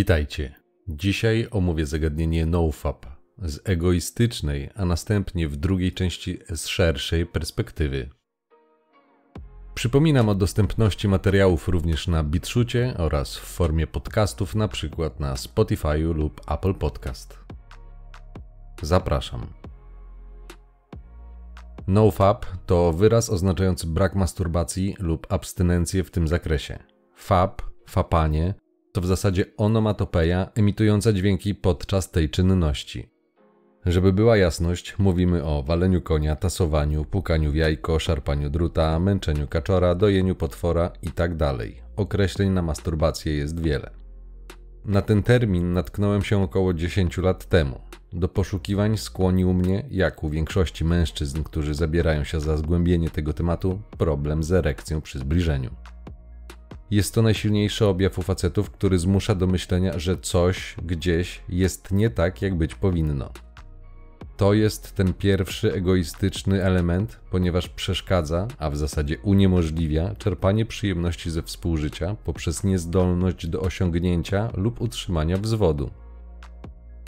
Witajcie. Dzisiaj omówię zagadnienie nofap z egoistycznej, a następnie w drugiej części z szerszej perspektywy. Przypominam o dostępności materiałów również na BitShucie oraz w formie podcastów, przykład na Spotify lub Apple Podcast. Zapraszam. NoFap to wyraz oznaczający brak masturbacji lub abstynencję w tym zakresie. Fap, fapanie to w zasadzie onomatopeja emitująca dźwięki podczas tej czynności. Żeby była jasność, mówimy o waleniu konia, tasowaniu, pukaniu w jajko, szarpaniu druta, męczeniu kaczora, dojeniu potwora itd. Tak Określeń na masturbację jest wiele. Na ten termin natknąłem się około 10 lat temu. Do poszukiwań skłonił mnie, jak u większości mężczyzn, którzy zabierają się za zgłębienie tego tematu, problem z erekcją przy zbliżeniu. Jest to najsilniejszy objaw u facetów, który zmusza do myślenia, że coś gdzieś jest nie tak, jak być powinno. To jest ten pierwszy egoistyczny element, ponieważ przeszkadza, a w zasadzie uniemożliwia czerpanie przyjemności ze współżycia poprzez niezdolność do osiągnięcia lub utrzymania wzwodu.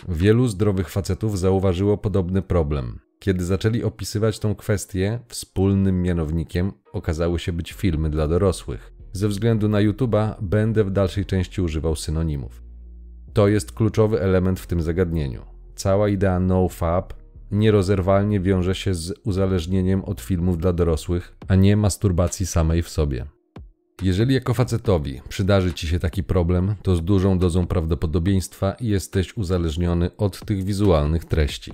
Wielu zdrowych facetów zauważyło podobny problem. Kiedy zaczęli opisywać tą kwestię, wspólnym mianownikiem okazały się być filmy dla dorosłych. Ze względu na YouTube'a będę w dalszej części używał synonimów. To jest kluczowy element w tym zagadnieniu. Cała idea NoFap nierozerwalnie wiąże się z uzależnieniem od filmów dla dorosłych, a nie masturbacji samej w sobie. Jeżeli jako facetowi przydarzy ci się taki problem, to z dużą dozą prawdopodobieństwa jesteś uzależniony od tych wizualnych treści.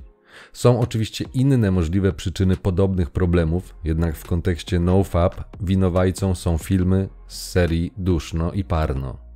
Są oczywiście inne możliwe przyczyny podobnych problemów, jednak w kontekście NoFap winowajcą są filmy z serii Duszno i Parno.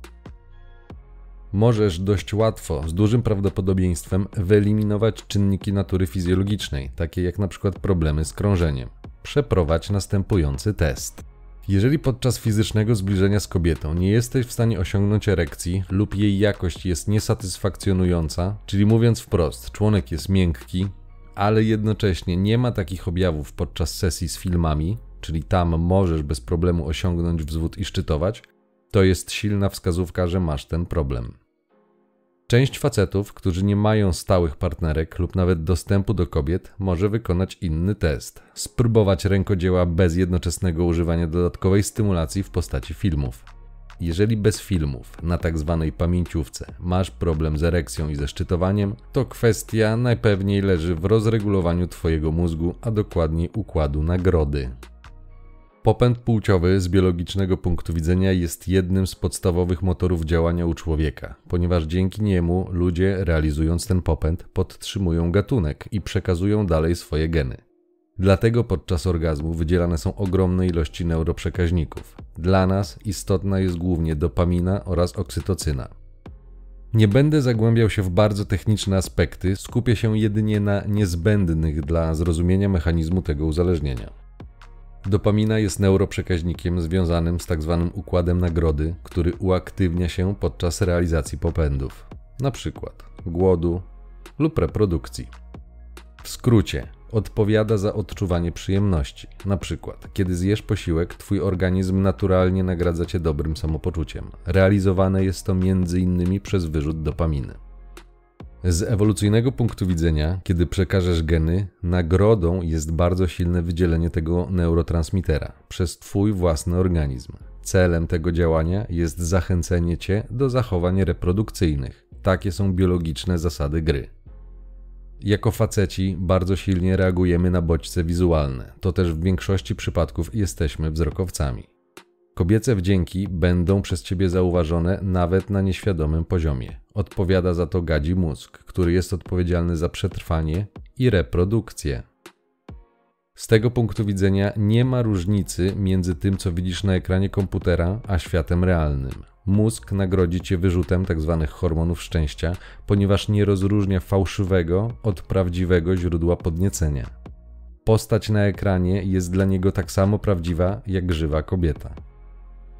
Możesz dość łatwo, z dużym prawdopodobieństwem, wyeliminować czynniki natury fizjologicznej, takie jak przykład problemy z krążeniem. Przeprowadź następujący test. Jeżeli podczas fizycznego zbliżenia z kobietą nie jesteś w stanie osiągnąć erekcji lub jej jakość jest niesatysfakcjonująca, czyli mówiąc wprost, członek jest miękki, ale jednocześnie nie ma takich objawów podczas sesji z filmami, czyli tam możesz bez problemu osiągnąć wzwód i szczytować, to jest silna wskazówka, że masz ten problem. Część facetów, którzy nie mają stałych partnerek lub nawet dostępu do kobiet, może wykonać inny test. Spróbować rękodzieła bez jednoczesnego używania dodatkowej stymulacji w postaci filmów. Jeżeli bez filmów, na tak zwanej pamięciówce, masz problem z erekcją i ze szczytowaniem, to kwestia najpewniej leży w rozregulowaniu Twojego mózgu, a dokładniej układu nagrody. Popęd płciowy z biologicznego punktu widzenia jest jednym z podstawowych motorów działania u człowieka, ponieważ dzięki niemu ludzie, realizując ten popęd, podtrzymują gatunek i przekazują dalej swoje geny. Dlatego podczas orgazmu wydzielane są ogromne ilości neuroprzekaźników. Dla nas istotna jest głównie dopamina oraz oksytocyna. Nie będę zagłębiał się w bardzo techniczne aspekty, skupię się jedynie na niezbędnych dla zrozumienia mechanizmu tego uzależnienia. Dopamina jest neuroprzekaźnikiem związanym z tzw. Tak układem nagrody, który uaktywnia się podczas realizacji popędów, np. głodu lub reprodukcji. W skrócie, odpowiada za odczuwanie przyjemności. Na przykład, kiedy zjesz posiłek, twój organizm naturalnie nagradza cię dobrym samopoczuciem. Realizowane jest to m.in. przez wyrzut dopaminy. Z ewolucyjnego punktu widzenia, kiedy przekażesz geny, nagrodą jest bardzo silne wydzielenie tego neurotransmitera przez Twój własny organizm. Celem tego działania jest zachęcenie Cię do zachowań reprodukcyjnych. Takie są biologiczne zasady gry. Jako faceci bardzo silnie reagujemy na bodźce wizualne, to też w większości przypadków jesteśmy wzrokowcami. Kobiece wdzięki będą przez ciebie zauważone nawet na nieświadomym poziomie. Odpowiada za to gadzi mózg, który jest odpowiedzialny za przetrwanie i reprodukcję. Z tego punktu widzenia nie ma różnicy między tym, co widzisz na ekranie komputera, a światem realnym. Mózg nagrodzi cię wyrzutem tzw. Tak hormonów szczęścia, ponieważ nie rozróżnia fałszywego od prawdziwego źródła podniecenia. Postać na ekranie jest dla niego tak samo prawdziwa jak żywa kobieta.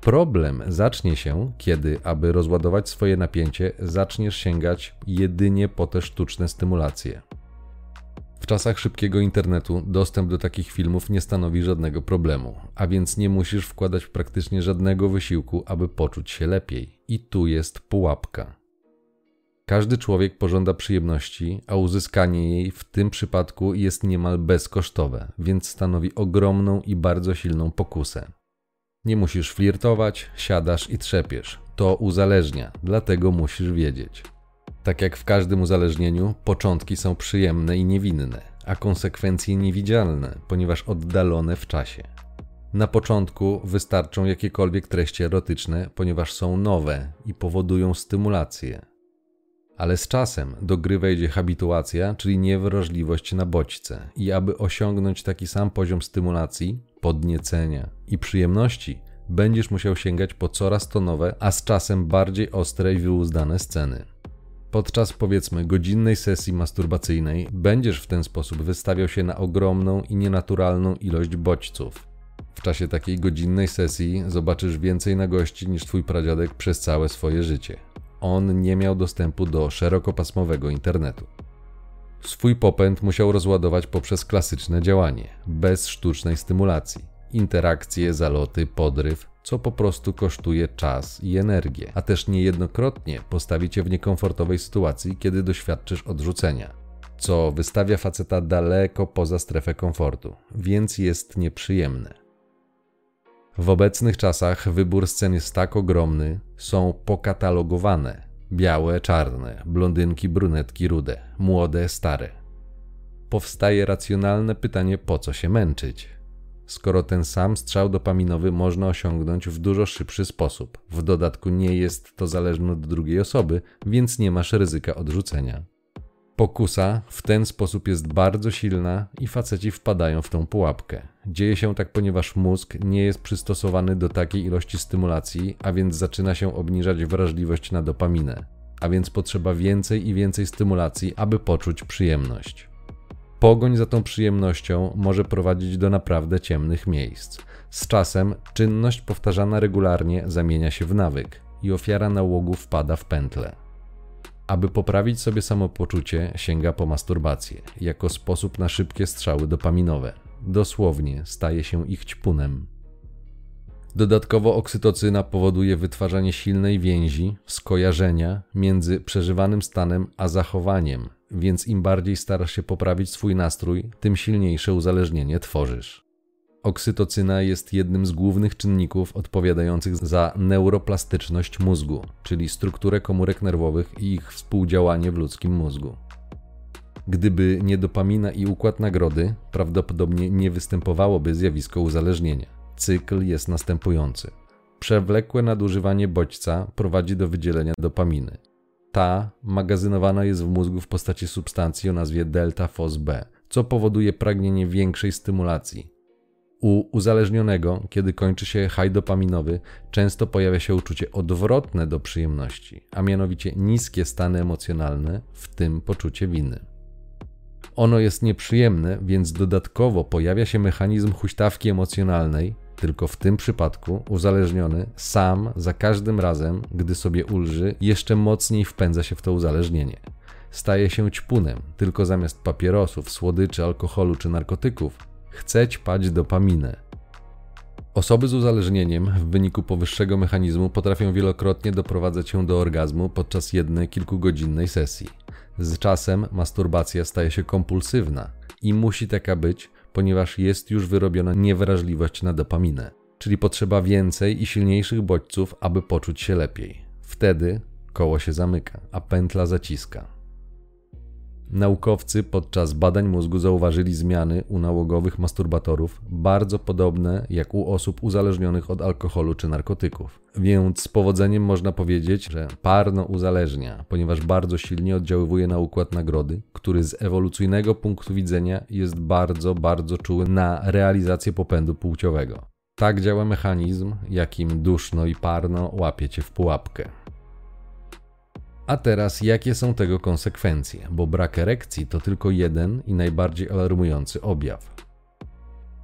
Problem zacznie się, kiedy, aby rozładować swoje napięcie, zaczniesz sięgać jedynie po te sztuczne stymulacje. W czasach szybkiego internetu dostęp do takich filmów nie stanowi żadnego problemu, a więc nie musisz wkładać praktycznie żadnego wysiłku, aby poczuć się lepiej. I tu jest pułapka. Każdy człowiek pożąda przyjemności, a uzyskanie jej w tym przypadku jest niemal bezkosztowe, więc stanowi ogromną i bardzo silną pokusę. Nie musisz flirtować, siadasz i trzepiesz. To uzależnia, dlatego musisz wiedzieć. Tak jak w każdym uzależnieniu, początki są przyjemne i niewinne, a konsekwencje niewidzialne, ponieważ oddalone w czasie. Na początku wystarczą jakiekolwiek treści erotyczne, ponieważ są nowe i powodują stymulację. Ale z czasem do gry wejdzie habituacja, czyli niewrażliwość na bodźce. I aby osiągnąć taki sam poziom stymulacji, podniecenia i przyjemności, będziesz musiał sięgać po coraz to nowe, a z czasem bardziej ostre i wyuzdane sceny. Podczas powiedzmy godzinnej sesji masturbacyjnej będziesz w ten sposób wystawiał się na ogromną i nienaturalną ilość bodźców. W czasie takiej godzinnej sesji zobaczysz więcej nagości niż twój pradziadek przez całe swoje życie on nie miał dostępu do szerokopasmowego internetu. Swój popęd musiał rozładować poprzez klasyczne działanie, bez sztucznej stymulacji. Interakcje, zaloty, podryw, co po prostu kosztuje czas i energię, a też niejednokrotnie postawi cię w niekomfortowej sytuacji, kiedy doświadczysz odrzucenia, co wystawia faceta daleko poza strefę komfortu, więc jest nieprzyjemne. W obecnych czasach wybór scen jest tak ogromny, są pokatalogowane: białe, czarne, blondynki, brunetki, rude, młode, stare. Powstaje racjonalne pytanie, po co się męczyć? Skoro ten sam strzał dopaminowy można osiągnąć w dużo szybszy sposób. W dodatku nie jest to zależne od drugiej osoby, więc nie masz ryzyka odrzucenia. Pokusa w ten sposób jest bardzo silna i faceci wpadają w tą pułapkę. Dzieje się tak, ponieważ mózg nie jest przystosowany do takiej ilości stymulacji, a więc zaczyna się obniżać wrażliwość na dopaminę. A więc potrzeba więcej i więcej stymulacji, aby poczuć przyjemność. Pogoń za tą przyjemnością może prowadzić do naprawdę ciemnych miejsc. Z czasem czynność powtarzana regularnie zamienia się w nawyk i ofiara nałogu wpada w pętlę. Aby poprawić sobie samopoczucie, sięga po masturbację, jako sposób na szybkie strzały dopaminowe. Dosłownie staje się ich ćpunem. Dodatkowo oksytocyna powoduje wytwarzanie silnej więzi, skojarzenia między przeżywanym stanem a zachowaniem, więc im bardziej starasz się poprawić swój nastrój, tym silniejsze uzależnienie tworzysz. Oksytocyna jest jednym z głównych czynników odpowiadających za neuroplastyczność mózgu, czyli strukturę komórek nerwowych i ich współdziałanie w ludzkim mózgu. Gdyby nie dopamina i układ nagrody, prawdopodobnie nie występowałoby zjawisko uzależnienia. Cykl jest następujący. Przewlekłe nadużywanie bodźca prowadzi do wydzielenia dopaminy. Ta magazynowana jest w mózgu w postaci substancji o nazwie delta FOSB, co powoduje pragnienie większej stymulacji, u uzależnionego, kiedy kończy się haj dopaminowy, często pojawia się uczucie odwrotne do przyjemności, a mianowicie niskie stany emocjonalne, w tym poczucie winy. Ono jest nieprzyjemne, więc dodatkowo pojawia się mechanizm huśtawki emocjonalnej, tylko w tym przypadku uzależniony sam za każdym razem, gdy sobie ulży, jeszcze mocniej wpędza się w to uzależnienie. Staje się ćpunem, tylko zamiast papierosów, słodyczy, alkoholu czy narkotyków chce ćpać dopaminę. Osoby z uzależnieniem w wyniku powyższego mechanizmu potrafią wielokrotnie doprowadzać się do orgazmu podczas jednej kilkugodzinnej sesji. Z czasem masturbacja staje się kompulsywna i musi taka być, ponieważ jest już wyrobiona niewrażliwość na dopaminę, czyli potrzeba więcej i silniejszych bodźców, aby poczuć się lepiej. Wtedy koło się zamyka, a pętla zaciska. Naukowcy podczas badań mózgu zauważyli zmiany u nałogowych masturbatorów bardzo podobne jak u osób uzależnionych od alkoholu czy narkotyków. Więc z powodzeniem można powiedzieć, że parno uzależnia, ponieważ bardzo silnie oddziaływuje na układ nagrody, który z ewolucyjnego punktu widzenia jest bardzo, bardzo czuły na realizację popędu płciowego. Tak działa mechanizm, jakim duszno i parno łapiecie w pułapkę. A teraz, jakie są tego konsekwencje? Bo brak erekcji to tylko jeden i najbardziej alarmujący objaw.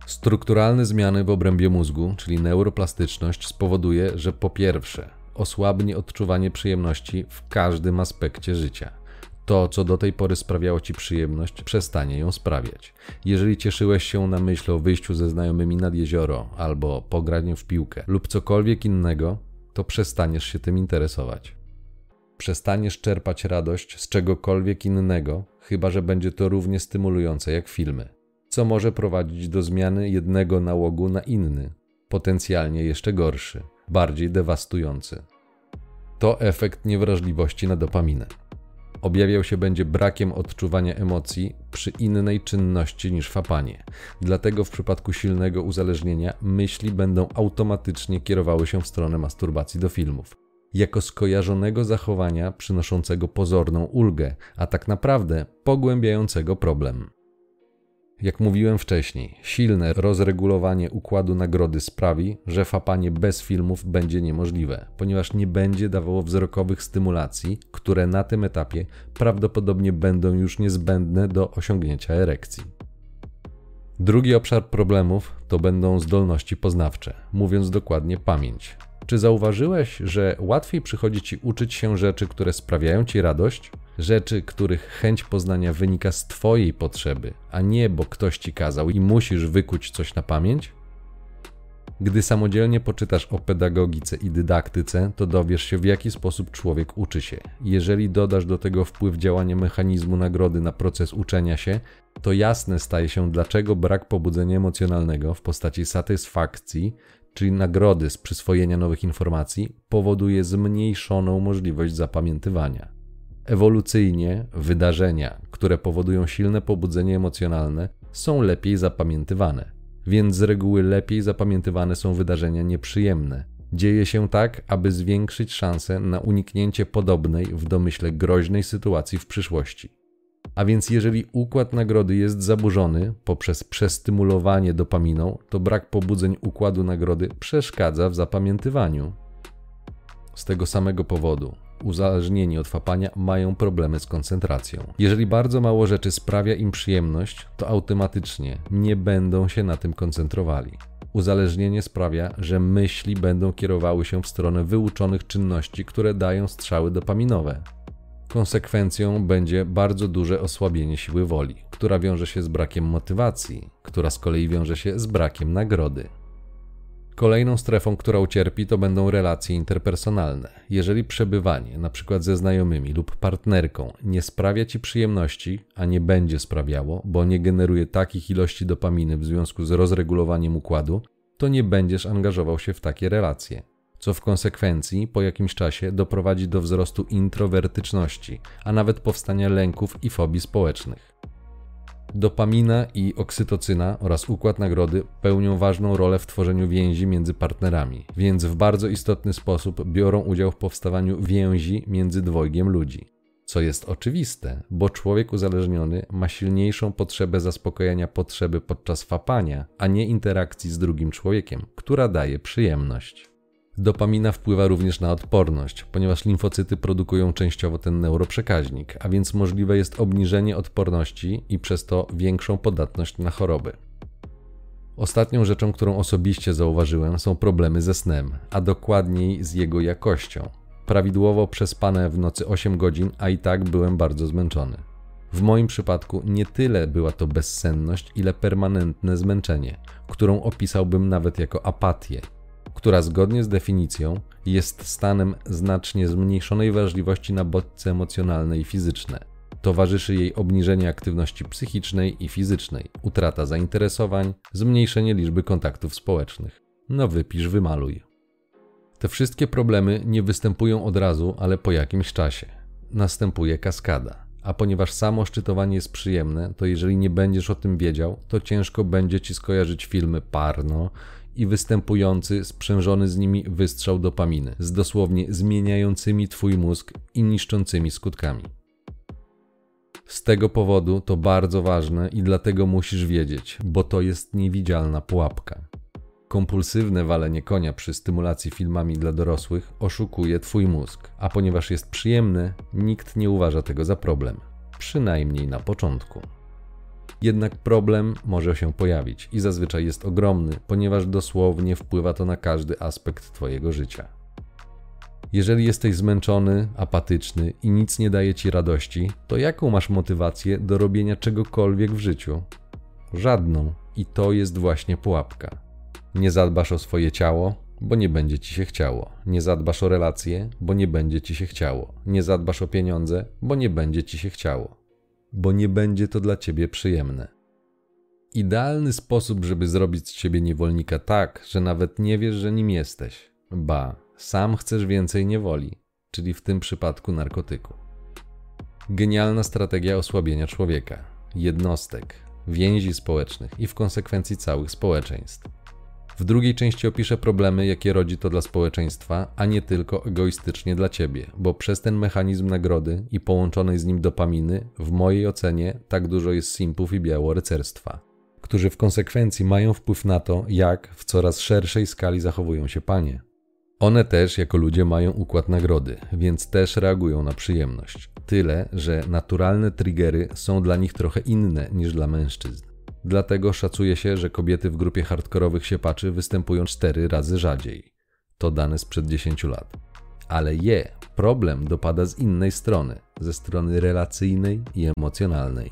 Strukturalne zmiany w obrębie mózgu, czyli neuroplastyczność, spowoduje, że po pierwsze, osłabnie odczuwanie przyjemności w każdym aspekcie życia. To, co do tej pory sprawiało ci przyjemność, przestanie ją sprawiać. Jeżeli cieszyłeś się na myśl o wyjściu ze znajomymi nad jezioro albo pograniu w piłkę lub cokolwiek innego, to przestaniesz się tym interesować. Przestaniesz czerpać radość z czegokolwiek innego, chyba że będzie to równie stymulujące jak filmy, co może prowadzić do zmiany jednego nałogu na inny, potencjalnie jeszcze gorszy, bardziej dewastujący. To efekt niewrażliwości na dopaminę. Objawiał się będzie brakiem odczuwania emocji przy innej czynności niż fapanie. Dlatego w przypadku silnego uzależnienia myśli będą automatycznie kierowały się w stronę masturbacji do filmów. Jako skojarzonego zachowania przynoszącego pozorną ulgę, a tak naprawdę pogłębiającego problem. Jak mówiłem wcześniej, silne rozregulowanie układu nagrody sprawi, że fapanie bez filmów będzie niemożliwe, ponieważ nie będzie dawało wzrokowych stymulacji, które na tym etapie prawdopodobnie będą już niezbędne do osiągnięcia erekcji. Drugi obszar problemów to będą zdolności poznawcze, mówiąc dokładnie pamięć. Czy zauważyłeś, że łatwiej przychodzi ci uczyć się rzeczy, które sprawiają ci radość? Rzeczy, których chęć poznania wynika z Twojej potrzeby, a nie bo ktoś ci kazał i musisz wykuć coś na pamięć? Gdy samodzielnie poczytasz o pedagogice i dydaktyce, to dowiesz się, w jaki sposób człowiek uczy się. Jeżeli dodasz do tego wpływ działania mechanizmu nagrody na proces uczenia się, to jasne staje się, dlaczego brak pobudzenia emocjonalnego w postaci satysfakcji czyli nagrody z przyswojenia nowych informacji, powoduje zmniejszoną możliwość zapamiętywania. Ewolucyjnie wydarzenia, które powodują silne pobudzenie emocjonalne, są lepiej zapamiętywane, więc z reguły lepiej zapamiętywane są wydarzenia nieprzyjemne. Dzieje się tak, aby zwiększyć szanse na uniknięcie podobnej w domyśle groźnej sytuacji w przyszłości. A więc jeżeli układ nagrody jest zaburzony poprzez przestymulowanie dopaminą, to brak pobudzeń układu nagrody przeszkadza w zapamiętywaniu. Z tego samego powodu uzależnieni od fapania mają problemy z koncentracją. Jeżeli bardzo mało rzeczy sprawia im przyjemność, to automatycznie nie będą się na tym koncentrowali. Uzależnienie sprawia, że myśli będą kierowały się w stronę wyuczonych czynności, które dają strzały dopaminowe. Konsekwencją będzie bardzo duże osłabienie siły woli, która wiąże się z brakiem motywacji, która z kolei wiąże się z brakiem nagrody. Kolejną strefą, która ucierpi, to będą relacje interpersonalne. Jeżeli przebywanie, np. ze znajomymi lub partnerką, nie sprawia ci przyjemności, a nie będzie sprawiało, bo nie generuje takich ilości dopaminy w związku z rozregulowaniem układu, to nie będziesz angażował się w takie relacje co w konsekwencji po jakimś czasie doprowadzi do wzrostu introwertyczności, a nawet powstania lęków i fobii społecznych. Dopamina i oksytocyna oraz układ nagrody pełnią ważną rolę w tworzeniu więzi między partnerami, więc w bardzo istotny sposób biorą udział w powstawaniu więzi między dwojgiem ludzi. Co jest oczywiste, bo człowiek uzależniony ma silniejszą potrzebę zaspokojenia potrzeby podczas fapania, a nie interakcji z drugim człowiekiem, która daje przyjemność. Dopamina wpływa również na odporność, ponieważ limfocyty produkują częściowo ten neuroprzekaźnik, a więc możliwe jest obniżenie odporności i przez to większą podatność na choroby. Ostatnią rzeczą, którą osobiście zauważyłem, są problemy ze snem, a dokładniej z jego jakością. Prawidłowo przespane w nocy 8 godzin, a i tak byłem bardzo zmęczony. W moim przypadku nie tyle była to bezsenność, ile permanentne zmęczenie, którą opisałbym nawet jako apatię, która zgodnie z definicją jest stanem znacznie zmniejszonej wrażliwości na bodźce emocjonalne i fizyczne. Towarzyszy jej obniżenie aktywności psychicznej i fizycznej, utrata zainteresowań, zmniejszenie liczby kontaktów społecznych. No wypisz, wymaluj. Te wszystkie problemy nie występują od razu, ale po jakimś czasie. Następuje kaskada. A ponieważ samo szczytowanie jest przyjemne, to jeżeli nie będziesz o tym wiedział, to ciężko będzie ci skojarzyć filmy Parno i występujący, sprzężony z nimi wystrzał dopaminy, z dosłownie zmieniającymi twój mózg i niszczącymi skutkami. Z tego powodu to bardzo ważne i dlatego musisz wiedzieć, bo to jest niewidzialna pułapka. Kompulsywne walenie konia przy stymulacji filmami dla dorosłych oszukuje twój mózg, a ponieważ jest przyjemne, nikt nie uważa tego za problem, przynajmniej na początku. Jednak problem może się pojawić i zazwyczaj jest ogromny, ponieważ dosłownie wpływa to na każdy aspekt Twojego życia. Jeżeli jesteś zmęczony, apatyczny i nic nie daje ci radości, to jaką masz motywację do robienia czegokolwiek w życiu? Żadną, i to jest właśnie pułapka. Nie zadbasz o swoje ciało, bo nie będzie ci się chciało. Nie zadbasz o relacje, bo nie będzie ci się chciało. Nie zadbasz o pieniądze, bo nie będzie ci się chciało. Bo nie będzie to dla ciebie przyjemne. Idealny sposób, żeby zrobić z ciebie niewolnika tak, że nawet nie wiesz, że nim jesteś. Ba, sam chcesz więcej niewoli, czyli w tym przypadku narkotyku. Genialna strategia osłabienia człowieka, jednostek, więzi społecznych i w konsekwencji całych społeczeństw. W drugiej części opiszę problemy, jakie rodzi to dla społeczeństwa, a nie tylko egoistycznie dla ciebie, bo przez ten mechanizm nagrody i połączonej z nim dopaminy, w mojej ocenie, tak dużo jest simpów i białorycerstwa, którzy w konsekwencji mają wpływ na to, jak w coraz szerszej skali zachowują się panie. One też jako ludzie mają układ nagrody, więc też reagują na przyjemność. Tyle, że naturalne triggery są dla nich trochę inne niż dla mężczyzn. Dlatego szacuje się, że kobiety w grupie hardkorowych siepaczy występują 4 razy rzadziej. To dane sprzed 10 lat. Ale je, problem dopada z innej strony, ze strony relacyjnej i emocjonalnej.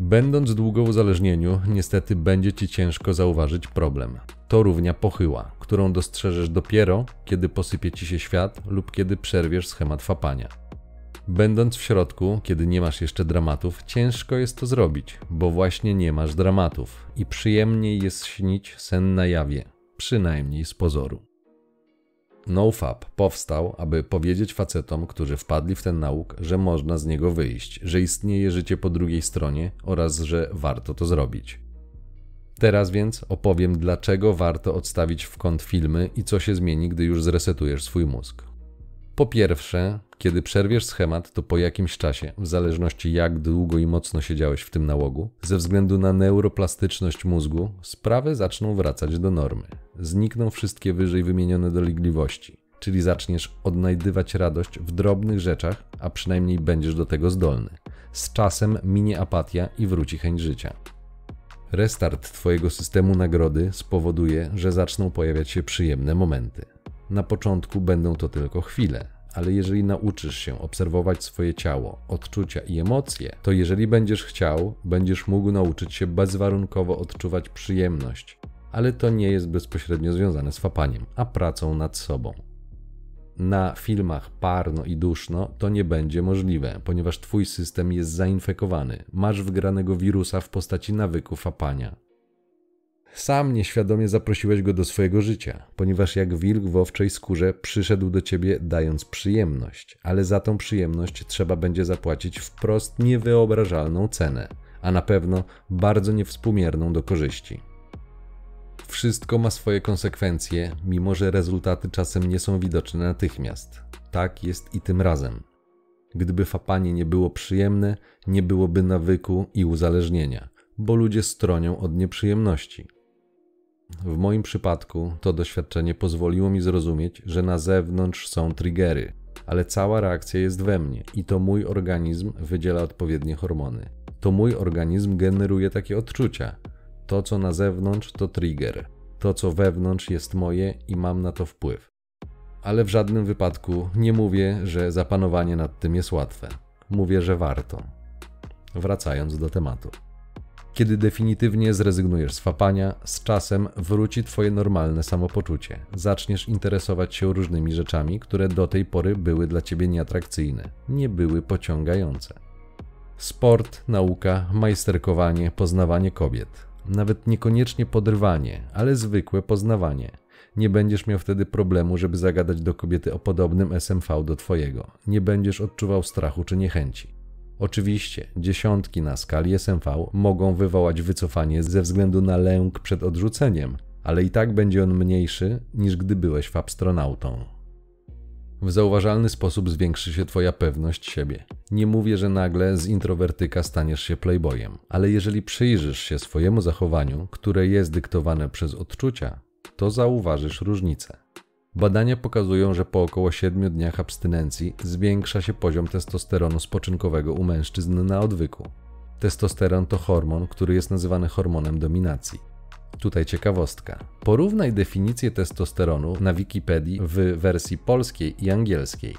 Będąc długo w uzależnieniu, niestety będzie ci ciężko zauważyć problem. To równia pochyła, którą dostrzeżesz dopiero, kiedy posypie ci się świat lub kiedy przerwiesz schemat fapania. Będąc w środku, kiedy nie masz jeszcze dramatów, ciężko jest to zrobić, bo właśnie nie masz dramatów i przyjemniej jest śnić sen na jawie, przynajmniej z pozoru. NoFap powstał, aby powiedzieć facetom, którzy wpadli w ten nauk, że można z niego wyjść, że istnieje życie po drugiej stronie oraz że warto to zrobić. Teraz więc opowiem, dlaczego warto odstawić w kąt filmy i co się zmieni, gdy już zresetujesz swój mózg. Po pierwsze, kiedy przerwiesz schemat, to po jakimś czasie, w zależności jak długo i mocno siedziałeś w tym nałogu, ze względu na neuroplastyczność mózgu, sprawy zaczną wracać do normy. Znikną wszystkie wyżej wymienione dolegliwości, czyli zaczniesz odnajdywać radość w drobnych rzeczach, a przynajmniej będziesz do tego zdolny. Z czasem minie apatia i wróci chęć życia. Restart Twojego systemu nagrody spowoduje, że zaczną pojawiać się przyjemne momenty. Na początku będą to tylko chwile, ale jeżeli nauczysz się obserwować swoje ciało, odczucia i emocje, to jeżeli będziesz chciał, będziesz mógł nauczyć się bezwarunkowo odczuwać przyjemność, ale to nie jest bezpośrednio związane z fapaniem, a pracą nad sobą. Na filmach parno i duszno to nie będzie możliwe, ponieważ twój system jest zainfekowany, masz wgranego wirusa w postaci nawyku fapania. Sam nieświadomie zaprosiłeś go do swojego życia, ponieważ jak wilk w owczej skórze przyszedł do ciebie dając przyjemność, ale za tą przyjemność trzeba będzie zapłacić wprost niewyobrażalną cenę, a na pewno bardzo niewspółmierną do korzyści. Wszystko ma swoje konsekwencje, mimo że rezultaty czasem nie są widoczne natychmiast. Tak jest i tym razem. Gdyby fapanie nie było przyjemne, nie byłoby nawyku i uzależnienia, bo ludzie stronią od nieprzyjemności. W moim przypadku to doświadczenie pozwoliło mi zrozumieć, że na zewnątrz są triggery, ale cała reakcja jest we mnie i to mój organizm wydziela odpowiednie hormony. To mój organizm generuje takie odczucia. To, co na zewnątrz, to trigger. To, co wewnątrz, jest moje i mam na to wpływ. Ale w żadnym wypadku nie mówię, że zapanowanie nad tym jest łatwe. Mówię, że warto. Wracając do tematu. Kiedy definitywnie zrezygnujesz z fapania, z czasem wróci Twoje normalne samopoczucie. Zaczniesz interesować się różnymi rzeczami, które do tej pory były dla Ciebie nieatrakcyjne, nie były pociągające. Sport, nauka, majsterkowanie, poznawanie kobiet. Nawet niekoniecznie podrywanie, ale zwykłe poznawanie. Nie będziesz miał wtedy problemu, żeby zagadać do kobiety o podobnym SMV do Twojego. Nie będziesz odczuwał strachu czy niechęci. Oczywiście, dziesiątki na skali SMV mogą wywołać wycofanie ze względu na lęk przed odrzuceniem, ale i tak będzie on mniejszy niż gdy byłeś fabstronautą. W zauważalny sposób zwiększy się Twoja pewność siebie. Nie mówię, że nagle z introwertyka staniesz się playboyem, ale jeżeli przyjrzysz się swojemu zachowaniu, które jest dyktowane przez odczucia, to zauważysz różnicę. Badania pokazują, że po około 7 dniach abstynencji zwiększa się poziom testosteronu spoczynkowego u mężczyzn na odwyku. Testosteron to hormon, który jest nazywany hormonem dominacji. Tutaj ciekawostka. Porównaj definicję testosteronu na Wikipedii w wersji polskiej i angielskiej.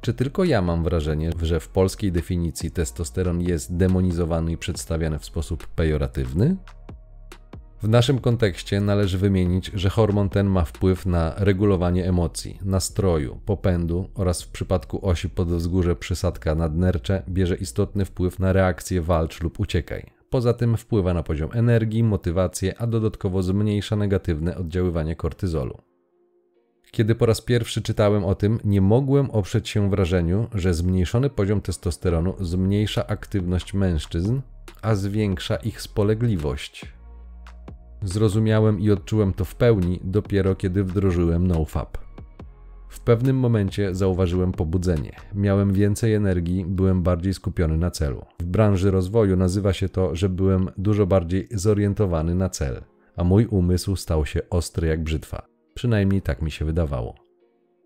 Czy tylko ja mam wrażenie, że w polskiej definicji testosteron jest demonizowany i przedstawiany w sposób pejoratywny? W naszym kontekście należy wymienić, że hormon ten ma wpływ na regulowanie emocji, nastroju, popędu oraz w przypadku osi podwzgórze przysadka nadnercze bierze istotny wpływ na reakcję walcz lub uciekaj. Poza tym wpływa na poziom energii, motywację, a dodatkowo zmniejsza negatywne oddziaływanie kortyzolu. Kiedy po raz pierwszy czytałem o tym, nie mogłem oprzeć się wrażeniu, że zmniejszony poziom testosteronu zmniejsza aktywność mężczyzn, a zwiększa ich spolegliwość. Zrozumiałem i odczułem to w pełni dopiero kiedy wdrożyłem NoFap. W pewnym momencie zauważyłem pobudzenie. Miałem więcej energii, byłem bardziej skupiony na celu. W branży rozwoju nazywa się to, że byłem dużo bardziej zorientowany na cel, a mój umysł stał się ostry jak brzytwa. Przynajmniej tak mi się wydawało.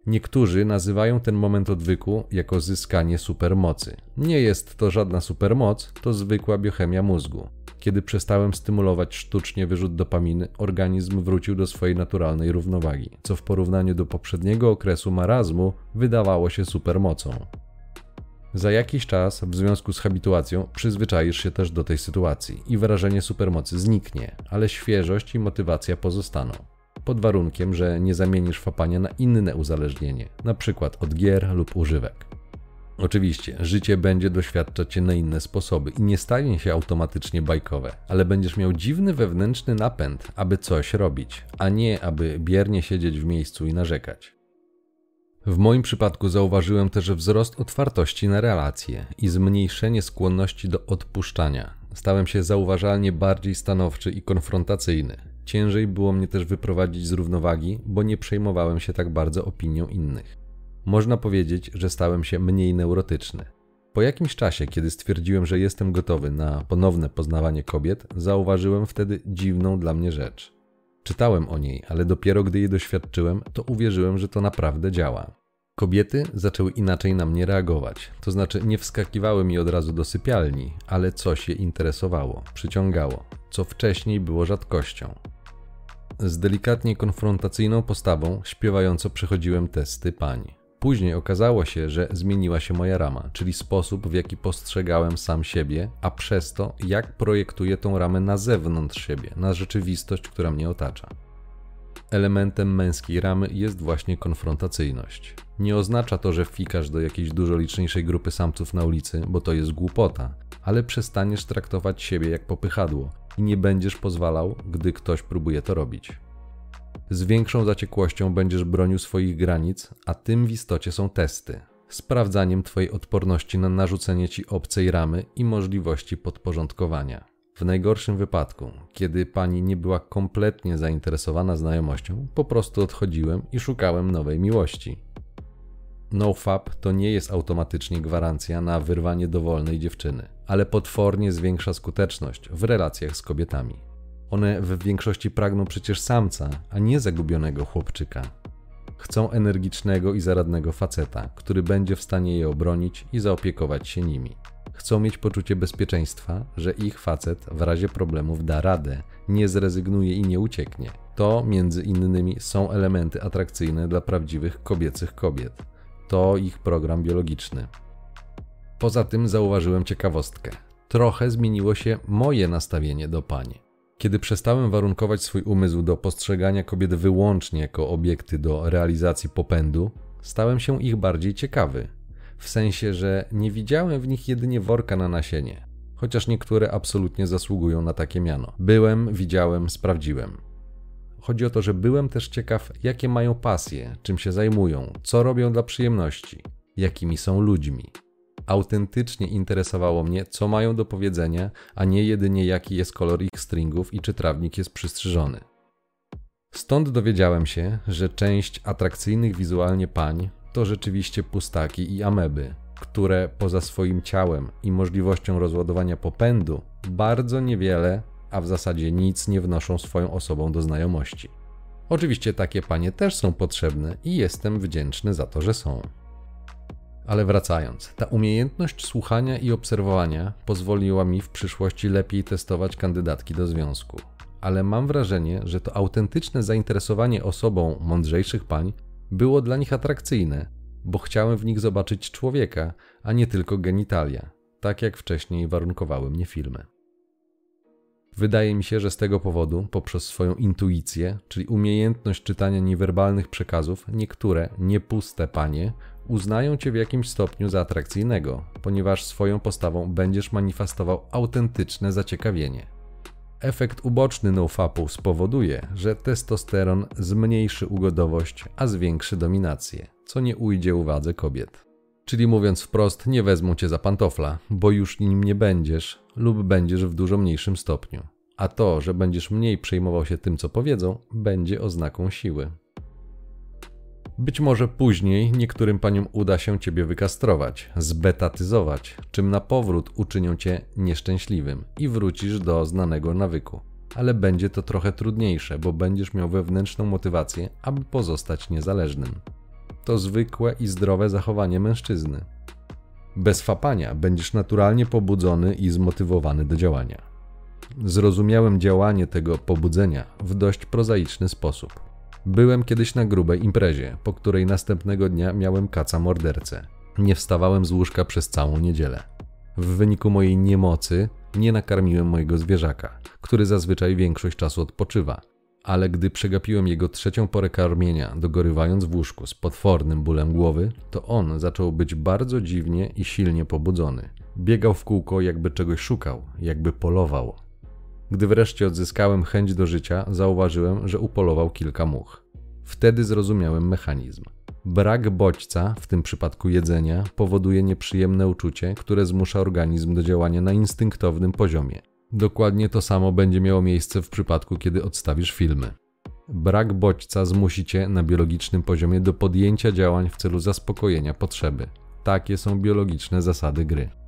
Niektórzy nazywają ten moment odwyku jako zyskanie supermocy. Nie jest to żadna supermoc, to zwykła biochemia mózgu. Kiedy przestałem stymulować sztucznie wyrzut dopaminy, organizm wrócił do swojej naturalnej równowagi, co w porównaniu do poprzedniego okresu marazmu wydawało się supermocą. Za jakiś czas, w związku z habituacją, przyzwyczaisz się też do tej sytuacji i wrażenie supermocy zniknie, ale świeżość i motywacja pozostaną. Pod warunkiem, że nie zamienisz fapania na inne uzależnienie, np. od gier lub używek. Oczywiście, życie będzie doświadczać cię na inne sposoby i nie stanie się automatycznie bajkowe, ale będziesz miał dziwny wewnętrzny napęd, aby coś robić, a nie aby biernie siedzieć w miejscu i narzekać. W moim przypadku zauważyłem też wzrost otwartości na relacje i zmniejszenie skłonności do odpuszczania. Stałem się zauważalnie bardziej stanowczy i konfrontacyjny. Ciężej było mnie też wyprowadzić z równowagi, bo nie przejmowałem się tak bardzo opinią innych. Można powiedzieć, że stałem się mniej neurotyczny. Po jakimś czasie, kiedy stwierdziłem, że jestem gotowy na ponowne poznawanie kobiet, zauważyłem wtedy dziwną dla mnie rzecz. Czytałem o niej, ale dopiero gdy jej doświadczyłem, to uwierzyłem, że to naprawdę działa. Kobiety zaczęły inaczej na mnie reagować, to znaczy nie wskakiwały mi od razu do sypialni, ale coś je interesowało, przyciągało, co wcześniej było rzadkością. Z delikatnie konfrontacyjną postawą śpiewająco przechodziłem testy pań. Później okazało się, że zmieniła się moja rama, czyli sposób, w jaki postrzegałem sam siebie, a przez to, jak projektuję tą ramę na zewnątrz siebie, na rzeczywistość, która mnie otacza. Elementem męskiej ramy jest właśnie konfrontacyjność. Nie oznacza to, że fikasz do jakiejś dużo liczniejszej grupy samców na ulicy, bo to jest głupota, ale przestaniesz traktować siebie jak popychadło i nie będziesz pozwalał, gdy ktoś próbuje to robić. Z większą zaciekłością będziesz bronił swoich granic, a tym w istocie są testy. Sprawdzaniem Twojej odporności na narzucenie Ci obcej ramy i możliwości podporządkowania. W najgorszym wypadku, kiedy pani nie była kompletnie zainteresowana znajomością, po prostu odchodziłem i szukałem nowej miłości. NoFap to nie jest automatycznie gwarancja na wyrwanie dowolnej dziewczyny, ale potwornie zwiększa skuteczność w relacjach z kobietami. One w większości pragną przecież samca, a nie zagubionego chłopczyka. Chcą energicznego i zaradnego faceta, który będzie w stanie je obronić i zaopiekować się nimi. Chcą mieć poczucie bezpieczeństwa, że ich facet w razie problemów da radę, nie zrezygnuje i nie ucieknie. To, między innymi, są elementy atrakcyjne dla prawdziwych kobiecych kobiet. To ich program biologiczny. Poza tym zauważyłem ciekawostkę. Trochę zmieniło się moje nastawienie do pani. Kiedy przestałem warunkować swój umysł do postrzegania kobiet wyłącznie jako obiekty do realizacji popędu, stałem się ich bardziej ciekawy. W sensie, że nie widziałem w nich jedynie worka na nasienie, chociaż niektóre absolutnie zasługują na takie miano. Byłem, widziałem, sprawdziłem. Chodzi o to, że byłem też ciekaw, jakie mają pasje, czym się zajmują, co robią dla przyjemności, jakimi są ludźmi. Autentycznie interesowało mnie, co mają do powiedzenia, a nie jedynie jaki jest kolor ich stringów i czy trawnik jest przystrzyżony. Stąd dowiedziałem się, że część atrakcyjnych wizualnie pań to rzeczywiście pustaki i ameby, które poza swoim ciałem i możliwością rozładowania popędu bardzo niewiele, a w zasadzie nic nie wnoszą swoją osobą do znajomości. Oczywiście takie panie też są potrzebne i jestem wdzięczny za to, że są. Ale wracając, ta umiejętność słuchania i obserwowania pozwoliła mi w przyszłości lepiej testować kandydatki do związku. Ale mam wrażenie, że to autentyczne zainteresowanie osobą mądrzejszych pań było dla nich atrakcyjne, bo chciałem w nich zobaczyć człowieka, a nie tylko genitalia, tak jak wcześniej warunkowały mnie filmy. Wydaje mi się, że z tego powodu, poprzez swoją intuicję, czyli umiejętność czytania niewerbalnych przekazów, niektóre niepuste panie uznają cię w jakimś stopniu za atrakcyjnego, ponieważ swoją postawą będziesz manifestował autentyczne zaciekawienie. Efekt uboczny nofapu spowoduje, że testosteron zmniejszy ugodowość, a zwiększy dominację, co nie ujdzie uwadze kobiet. Czyli mówiąc wprost, nie wezmą cię za pantofla, bo już nim nie będziesz, lub będziesz w dużo mniejszym stopniu. A to, że będziesz mniej przejmował się tym, co powiedzą, będzie oznaką siły. Być może później niektórym paniom uda się ciebie wykastrować, zbetatyzować, czym na powrót uczynią cię nieszczęśliwym i wrócisz do znanego nawyku. Ale będzie to trochę trudniejsze, bo będziesz miał wewnętrzną motywację, aby pozostać niezależnym. To zwykłe i zdrowe zachowanie mężczyzny. Bez fapania będziesz naturalnie pobudzony i zmotywowany do działania. Zrozumiałem działanie tego pobudzenia w dość prozaiczny sposób. Byłem kiedyś na grubej imprezie, po której następnego dnia miałem kaca mordercę. Nie wstawałem z łóżka przez całą niedzielę. W wyniku mojej niemocy nie nakarmiłem mojego zwierzaka, który zazwyczaj większość czasu odpoczywa. Ale gdy przegapiłem jego trzecią porę karmienia, dogorywając w łóżku z potwornym bólem głowy, to on zaczął być bardzo dziwnie i silnie pobudzony. Biegał w kółko, jakby czegoś szukał, jakby polował. Gdy wreszcie odzyskałem chęć do życia, zauważyłem, że upolował kilka much. Wtedy zrozumiałem mechanizm. Brak bodźca, w tym przypadku jedzenia, powoduje nieprzyjemne uczucie, które zmusza organizm do działania na instynktownym poziomie. Dokładnie to samo będzie miało miejsce w przypadku, kiedy odstawisz filmy. Brak bodźca zmusi cię na biologicznym poziomie do podjęcia działań w celu zaspokojenia potrzeby. Takie są biologiczne zasady gry.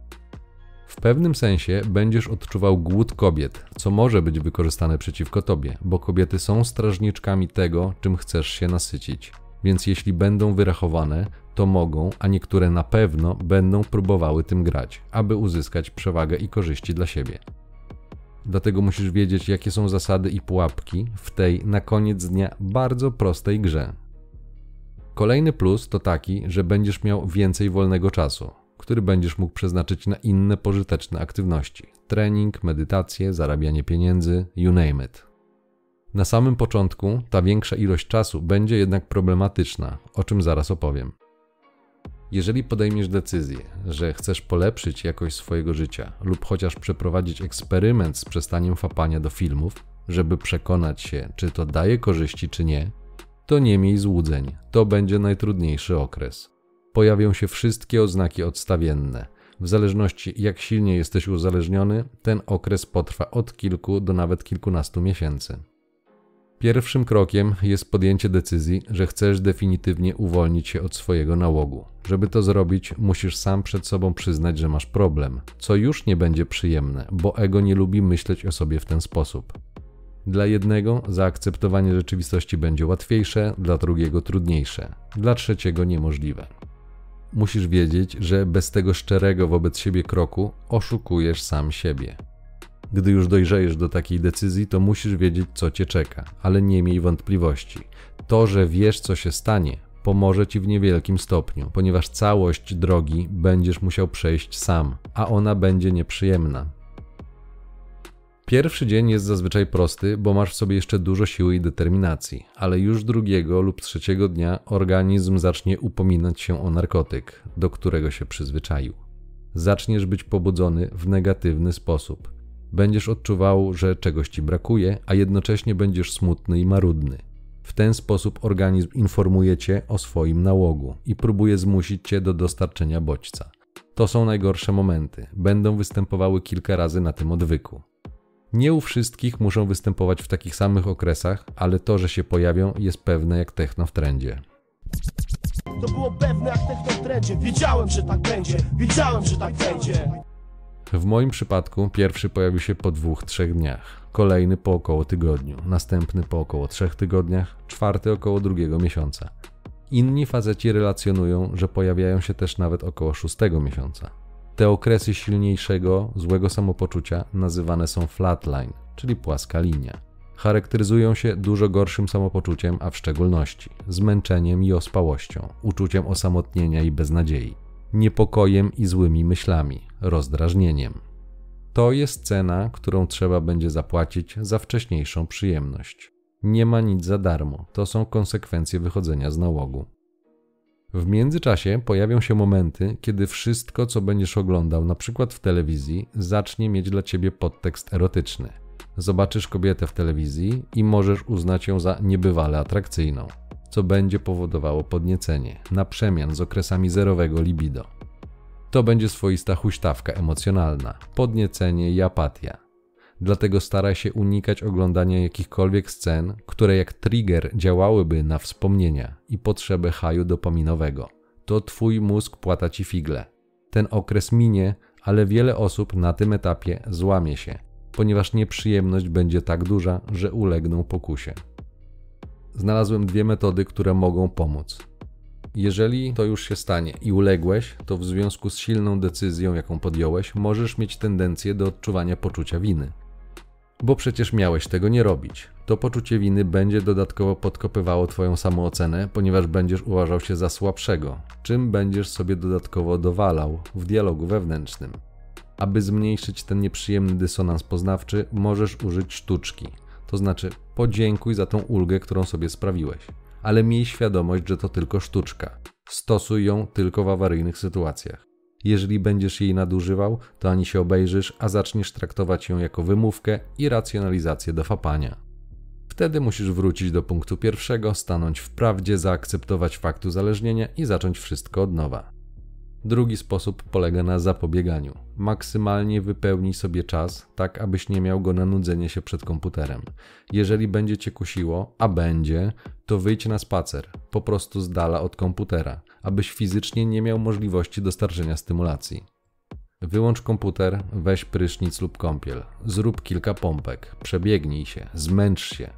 W pewnym sensie będziesz odczuwał głód kobiet, co może być wykorzystane przeciwko tobie, bo kobiety są strażniczkami tego, czym chcesz się nasycić. Więc jeśli będą wyrachowane, to mogą, a niektóre na pewno będą próbowały tym grać, aby uzyskać przewagę i korzyści dla siebie. Dlatego musisz wiedzieć, jakie są zasady i pułapki w tej na koniec dnia bardzo prostej grze. Kolejny plus to taki, że będziesz miał więcej wolnego czasu który będziesz mógł przeznaczyć na inne pożyteczne aktywności trening, medytację, zarabianie pieniędzy, you name it. Na samym początku ta większa ilość czasu będzie jednak problematyczna, o czym zaraz opowiem. Jeżeli podejmiesz decyzję, że chcesz polepszyć jakość swojego życia lub chociaż przeprowadzić eksperyment z przestaniem fapania do filmów, żeby przekonać się, czy to daje korzyści, czy nie, to nie miej złudzeń. To będzie najtrudniejszy okres pojawią się wszystkie oznaki odstawienne. W zależności jak silnie jesteś uzależniony, ten okres potrwa od kilku do nawet kilkunastu miesięcy. Pierwszym krokiem jest podjęcie decyzji, że chcesz definitywnie uwolnić się od swojego nałogu. Żeby to zrobić, musisz sam przed sobą przyznać, że masz problem, co już nie będzie przyjemne, bo ego nie lubi myśleć o sobie w ten sposób. Dla jednego zaakceptowanie rzeczywistości będzie łatwiejsze, dla drugiego trudniejsze, dla trzeciego niemożliwe musisz wiedzieć, że bez tego szczerego wobec siebie kroku oszukujesz sam siebie. Gdy już dojrzejesz do takiej decyzji, to musisz wiedzieć, co cię czeka, ale nie miej wątpliwości. To, że wiesz, co się stanie, pomoże ci w niewielkim stopniu, ponieważ całość drogi będziesz musiał przejść sam, a ona będzie nieprzyjemna. Pierwszy dzień jest zazwyczaj prosty, bo masz w sobie jeszcze dużo siły i determinacji, ale już drugiego lub trzeciego dnia organizm zacznie upominać się o narkotyk, do którego się przyzwyczaił. Zaczniesz być pobudzony w negatywny sposób. Będziesz odczuwał, że czegoś ci brakuje, a jednocześnie będziesz smutny i marudny. W ten sposób organizm informuje cię o swoim nałogu i próbuje zmusić cię do dostarczenia bodźca. To są najgorsze momenty. Będą występowały kilka razy na tym odwyku. Nie u wszystkich muszą występować w takich samych okresach, ale to, że się pojawią, jest pewne jak techno w trendzie. To było pewne jak techno w trendzie. Wiedziałem, że tak będzie. Wiedziałem, że tak będzie. W moim przypadku pierwszy pojawił się po dwóch, trzech dniach, kolejny po około tygodniu, następny po około trzech tygodniach, czwarty około drugiego miesiąca. Inni faceci relacjonują, że pojawiają się też nawet około szóstego miesiąca. Te okresy silniejszego, złego samopoczucia nazywane są flatline, czyli płaska linia. Charakteryzują się dużo gorszym samopoczuciem, a w szczególności zmęczeniem i ospałością, uczuciem osamotnienia i beznadziei, niepokojem i złymi myślami, rozdrażnieniem. To jest cena, którą trzeba będzie zapłacić za wcześniejszą przyjemność. Nie ma nic za darmo, to są konsekwencje wychodzenia z nałogu. W międzyczasie pojawią się momenty, kiedy wszystko, co będziesz oglądał, na przykład w telewizji, zacznie mieć dla ciebie podtekst erotyczny. Zobaczysz kobietę w telewizji i możesz uznać ją za niebywale atrakcyjną, co będzie powodowało podniecenie, na przemian z okresami zerowego libido. To będzie swoista huśtawka emocjonalna, podniecenie i apatia. Dlatego staraj się unikać oglądania jakichkolwiek scen, które jak trigger działałyby na wspomnienia i potrzebę haju dopaminowego. To twój mózg płata ci figle. Ten okres minie, ale wiele osób na tym etapie złamie się, ponieważ nieprzyjemność będzie tak duża, że ulegną pokusie. Znalazłem dwie metody, które mogą pomóc. Jeżeli to już się stanie i uległeś, to w związku z silną decyzją, jaką podjąłeś, możesz mieć tendencję do odczuwania poczucia winy. Bo przecież miałeś tego nie robić. To poczucie winy będzie dodatkowo podkopywało Twoją samoocenę, ponieważ będziesz uważał się za słabszego, czym będziesz sobie dodatkowo dowalał w dialogu wewnętrznym. Aby zmniejszyć ten nieprzyjemny dysonans poznawczy, możesz użyć sztuczki, to znaczy podziękuj za tą ulgę, którą sobie sprawiłeś ale miej świadomość, że to tylko sztuczka. Stosuj ją tylko w awaryjnych sytuacjach. Jeżeli będziesz jej nadużywał, to ani się obejrzysz, a zaczniesz traktować ją jako wymówkę i racjonalizację do fapania. Wtedy musisz wrócić do punktu pierwszego, stanąć w prawdzie, zaakceptować fakt uzależnienia i zacząć wszystko od nowa. Drugi sposób polega na zapobieganiu. Maksymalnie wypełnij sobie czas, tak abyś nie miał go na nudzenie się przed komputerem. Jeżeli będzie cię kusiło, a będzie, to wyjdź na spacer, po prostu z dala od komputera, abyś fizycznie nie miał możliwości dostarczenia stymulacji. Wyłącz komputer, weź prysznic lub kąpiel, zrób kilka pompek, przebiegnij się, zmęcz się.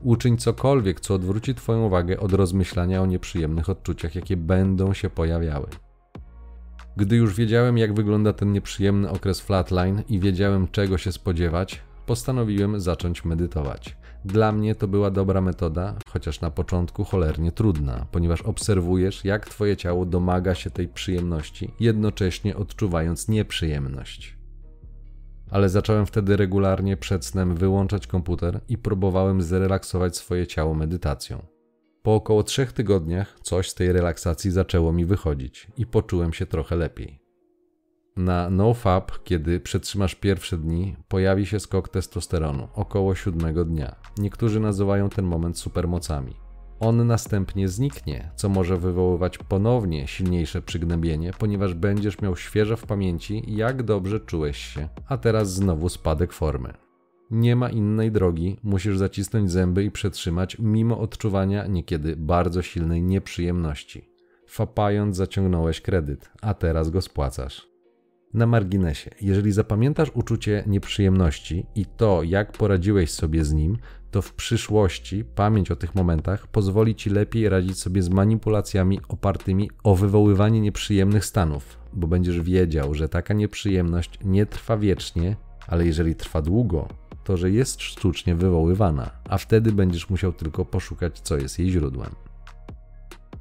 Uczyń cokolwiek, co odwróci Twoją uwagę od rozmyślania o nieprzyjemnych odczuciach, jakie będą się pojawiały. Gdy już wiedziałem, jak wygląda ten nieprzyjemny okres flatline i wiedziałem, czego się spodziewać, postanowiłem zacząć medytować. Dla mnie to była dobra metoda, chociaż na początku cholernie trudna, ponieważ obserwujesz, jak twoje ciało domaga się tej przyjemności, jednocześnie odczuwając nieprzyjemność. Ale zacząłem wtedy regularnie przed snem wyłączać komputer i próbowałem zrelaksować swoje ciało medytacją. Po około trzech tygodniach coś z tej relaksacji zaczęło mi wychodzić i poczułem się trochę lepiej. Na NoFap, kiedy przetrzymasz pierwsze dni, pojawi się skok testosteronu około siódmego dnia. Niektórzy nazywają ten moment supermocami. On następnie zniknie, co może wywoływać ponownie silniejsze przygnębienie, ponieważ będziesz miał świeżo w pamięci, jak dobrze czułeś się, a teraz znowu spadek formy. Nie ma innej drogi, musisz zacisnąć zęby i przetrzymać, mimo odczuwania niekiedy bardzo silnej nieprzyjemności. Fapając zaciągnąłeś kredyt, a teraz go spłacasz. Na marginesie, jeżeli zapamiętasz uczucie nieprzyjemności i to, jak poradziłeś sobie z nim, to w przyszłości pamięć o tych momentach pozwoli ci lepiej radzić sobie z manipulacjami opartymi o wywoływanie nieprzyjemnych stanów, bo będziesz wiedział, że taka nieprzyjemność nie trwa wiecznie, ale jeżeli trwa długo, to że jest sztucznie wywoływana, a wtedy będziesz musiał tylko poszukać, co jest jej źródłem.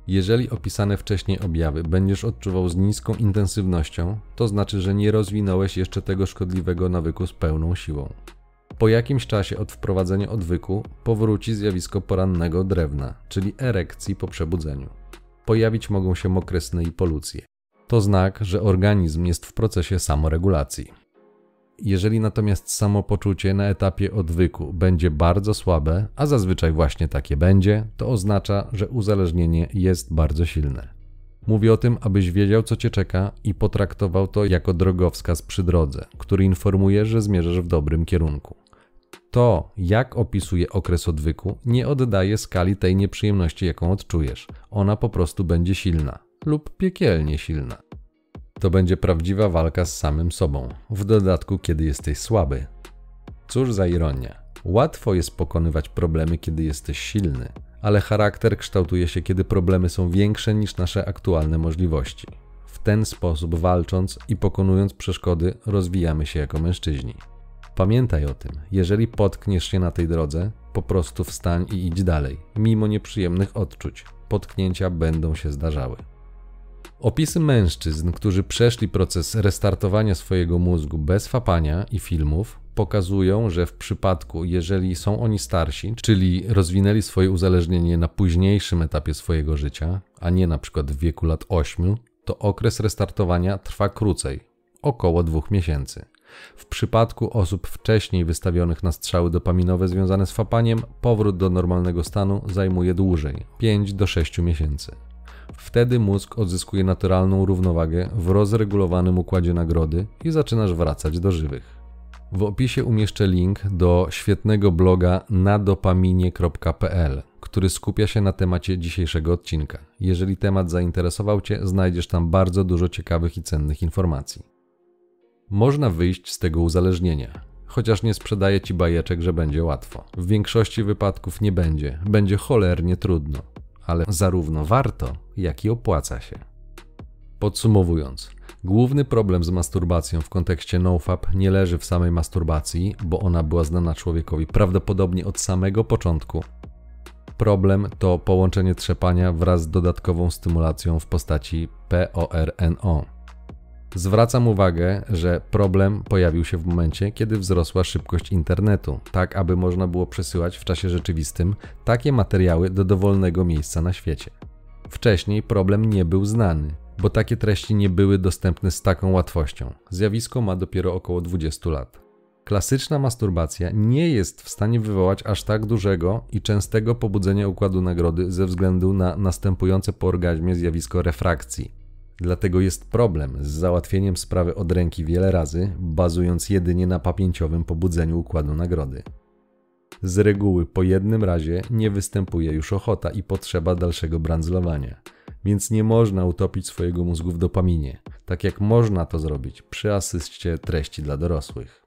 Jeżeli opisane wcześniej objawy będziesz odczuwał z niską intensywnością, to znaczy, że nie rozwinąłeś jeszcze tego szkodliwego nawyku z pełną siłą. Po jakimś czasie od wprowadzenia odwyku powróci zjawisko porannego drewna, czyli erekcji po przebudzeniu. Pojawić mogą się mokre sny i polucje. To znak, że organizm jest w procesie samoregulacji. Jeżeli natomiast samopoczucie na etapie odwyku będzie bardzo słabe, a zazwyczaj właśnie takie będzie, to oznacza, że uzależnienie jest bardzo silne. Mówię o tym, abyś wiedział, co cię czeka i potraktował to jako drogowskaz przy drodze, który informuje, że zmierzasz w dobrym kierunku. To, jak opisuje okres odwyku, nie oddaje skali tej nieprzyjemności, jaką odczujesz. Ona po prostu będzie silna lub piekielnie silna. To będzie prawdziwa walka z samym sobą, w dodatku, kiedy jesteś słaby. Cóż za ironia. Łatwo jest pokonywać problemy, kiedy jesteś silny, ale charakter kształtuje się, kiedy problemy są większe niż nasze aktualne możliwości. W ten sposób, walcząc i pokonując przeszkody, rozwijamy się jako mężczyźni. Pamiętaj o tym, jeżeli potkniesz się na tej drodze, po prostu wstań i idź dalej, mimo nieprzyjemnych odczuć. Potknięcia będą się zdarzały. Opisy mężczyzn, którzy przeszli proces restartowania swojego mózgu bez fapania i filmów, pokazują, że w przypadku, jeżeli są oni starsi, czyli rozwinęli swoje uzależnienie na późniejszym etapie swojego życia, a nie na przykład w wieku lat 8, to okres restartowania trwa krócej około dwóch miesięcy. W przypadku osób wcześniej wystawionych na strzały dopaminowe związane z fapaniem, powrót do normalnego stanu zajmuje dłużej 5 do 6 miesięcy. Wtedy mózg odzyskuje naturalną równowagę w rozregulowanym układzie nagrody i zaczynasz wracać do żywych. W opisie umieszczę link do świetnego bloga nadopaminie.pl, który skupia się na temacie dzisiejszego odcinka. Jeżeli temat zainteresował Cię, znajdziesz tam bardzo dużo ciekawych i cennych informacji. Można wyjść z tego uzależnienia, chociaż nie sprzedaję Ci bajeczek, że będzie łatwo. W większości wypadków nie będzie, będzie cholernie trudno, ale zarówno warto, jak i opłaca się. Podsumowując, Główny problem z masturbacją w kontekście nofap nie leży w samej masturbacji, bo ona była znana człowiekowi prawdopodobnie od samego początku. Problem to połączenie trzepania wraz z dodatkową stymulacją w postaci PORNO. Zwracam uwagę, że problem pojawił się w momencie, kiedy wzrosła szybkość internetu, tak aby można było przesyłać w czasie rzeczywistym takie materiały do dowolnego miejsca na świecie. Wcześniej problem nie był znany bo takie treści nie były dostępne z taką łatwością. Zjawisko ma dopiero około 20 lat. Klasyczna masturbacja nie jest w stanie wywołać aż tak dużego i częstego pobudzenia układu nagrody ze względu na następujące po orgazmie zjawisko refrakcji. Dlatego jest problem z załatwieniem sprawy od ręki wiele razy, bazując jedynie na pamięciowym pobudzeniu układu nagrody. Z reguły po jednym razie nie występuje już ochota i potrzeba dalszego brandzlowania więc nie można utopić swojego mózgu w dopaminie, tak jak można to zrobić przy asyście treści dla dorosłych.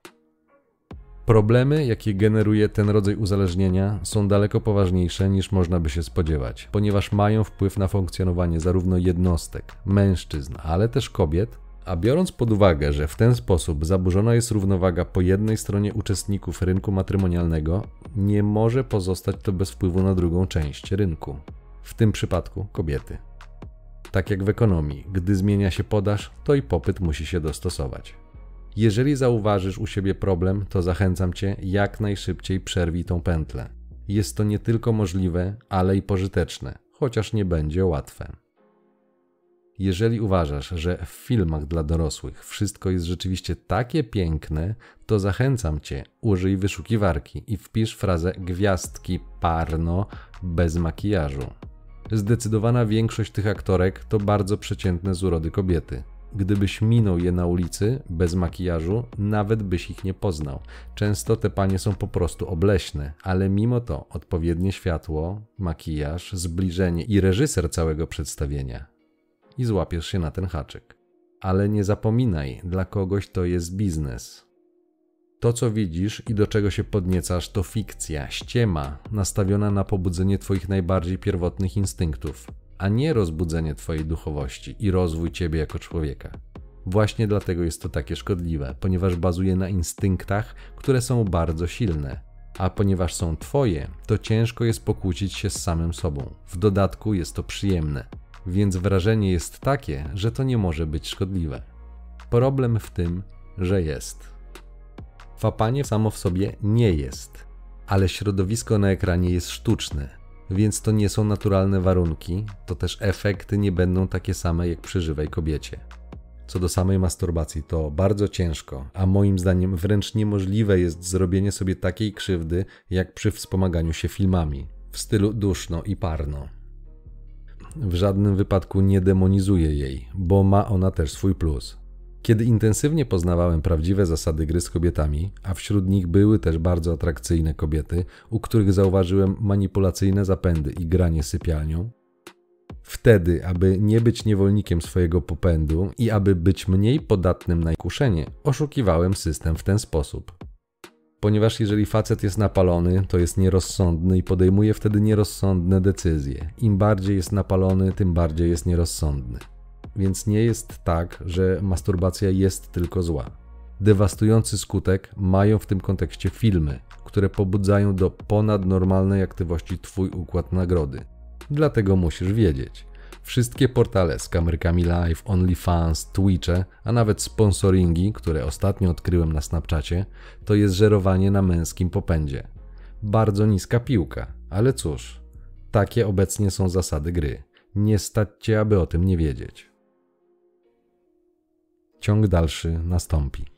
Problemy, jakie generuje ten rodzaj uzależnienia, są daleko poważniejsze niż można by się spodziewać, ponieważ mają wpływ na funkcjonowanie zarówno jednostek, mężczyzn, ale też kobiet, a biorąc pod uwagę, że w ten sposób zaburzona jest równowaga po jednej stronie uczestników rynku matrymonialnego, nie może pozostać to bez wpływu na drugą część rynku, w tym przypadku kobiety. Tak jak w ekonomii, gdy zmienia się podaż, to i popyt musi się dostosować. Jeżeli zauważysz u siebie problem, to zachęcam cię jak najszybciej przerwij tą pętlę. Jest to nie tylko możliwe, ale i pożyteczne, chociaż nie będzie łatwe. Jeżeli uważasz, że w filmach dla dorosłych wszystko jest rzeczywiście takie piękne, to zachęcam cię, użyj wyszukiwarki i wpisz frazę gwiazdki parno bez makijażu. Zdecydowana większość tych aktorek to bardzo przeciętne z urody kobiety. Gdybyś minął je na ulicy bez makijażu, nawet byś ich nie poznał. Często te panie są po prostu obleśne, ale mimo to odpowiednie światło, makijaż, zbliżenie i reżyser całego przedstawienia. I złapiesz się na ten haczyk. Ale nie zapominaj, dla kogoś to jest biznes. To, co widzisz i do czego się podniecasz, to fikcja, ściema, nastawiona na pobudzenie Twoich najbardziej pierwotnych instynktów, a nie rozbudzenie Twojej duchowości i rozwój Ciebie jako człowieka. Właśnie dlatego jest to takie szkodliwe, ponieważ bazuje na instynktach, które są bardzo silne. A ponieważ są Twoje, to ciężko jest pokłócić się z samym sobą. W dodatku jest to przyjemne, więc wrażenie jest takie, że to nie może być szkodliwe. Problem w tym, że jest. Fapanie samo w sobie nie jest, ale środowisko na ekranie jest sztuczne, więc to nie są naturalne warunki, to też efekty nie będą takie same jak przy żywej kobiecie. Co do samej masturbacji, to bardzo ciężko, a moim zdaniem wręcz niemożliwe jest zrobienie sobie takiej krzywdy, jak przy wspomaganiu się filmami, w stylu duszno i parno. W żadnym wypadku nie demonizuję jej, bo ma ona też swój plus. Kiedy intensywnie poznawałem prawdziwe zasady gry z kobietami, a wśród nich były też bardzo atrakcyjne kobiety, u których zauważyłem manipulacyjne zapędy i granie sypialnią, Wtedy, aby nie być niewolnikiem swojego popędu i aby być mniej podatnym na kuszenie, oszukiwałem system w ten sposób. Ponieważ jeżeli facet jest napalony, to jest nierozsądny i podejmuje wtedy nierozsądne decyzje. Im bardziej jest napalony, tym bardziej jest nierozsądny więc nie jest tak, że masturbacja jest tylko zła. Dewastujący skutek mają w tym kontekście filmy, które pobudzają do ponadnormalnej aktywności Twój układ nagrody. Dlatego musisz wiedzieć. Wszystkie portale z kamerkami live, OnlyFans, Twitche, a nawet sponsoringi, które ostatnio odkryłem na Snapchacie, to jest żerowanie na męskim popędzie. Bardzo niska piłka, ale cóż, takie obecnie są zasady gry. Nie stać cię, aby o tym nie wiedzieć. Ciąg dalszy nastąpi.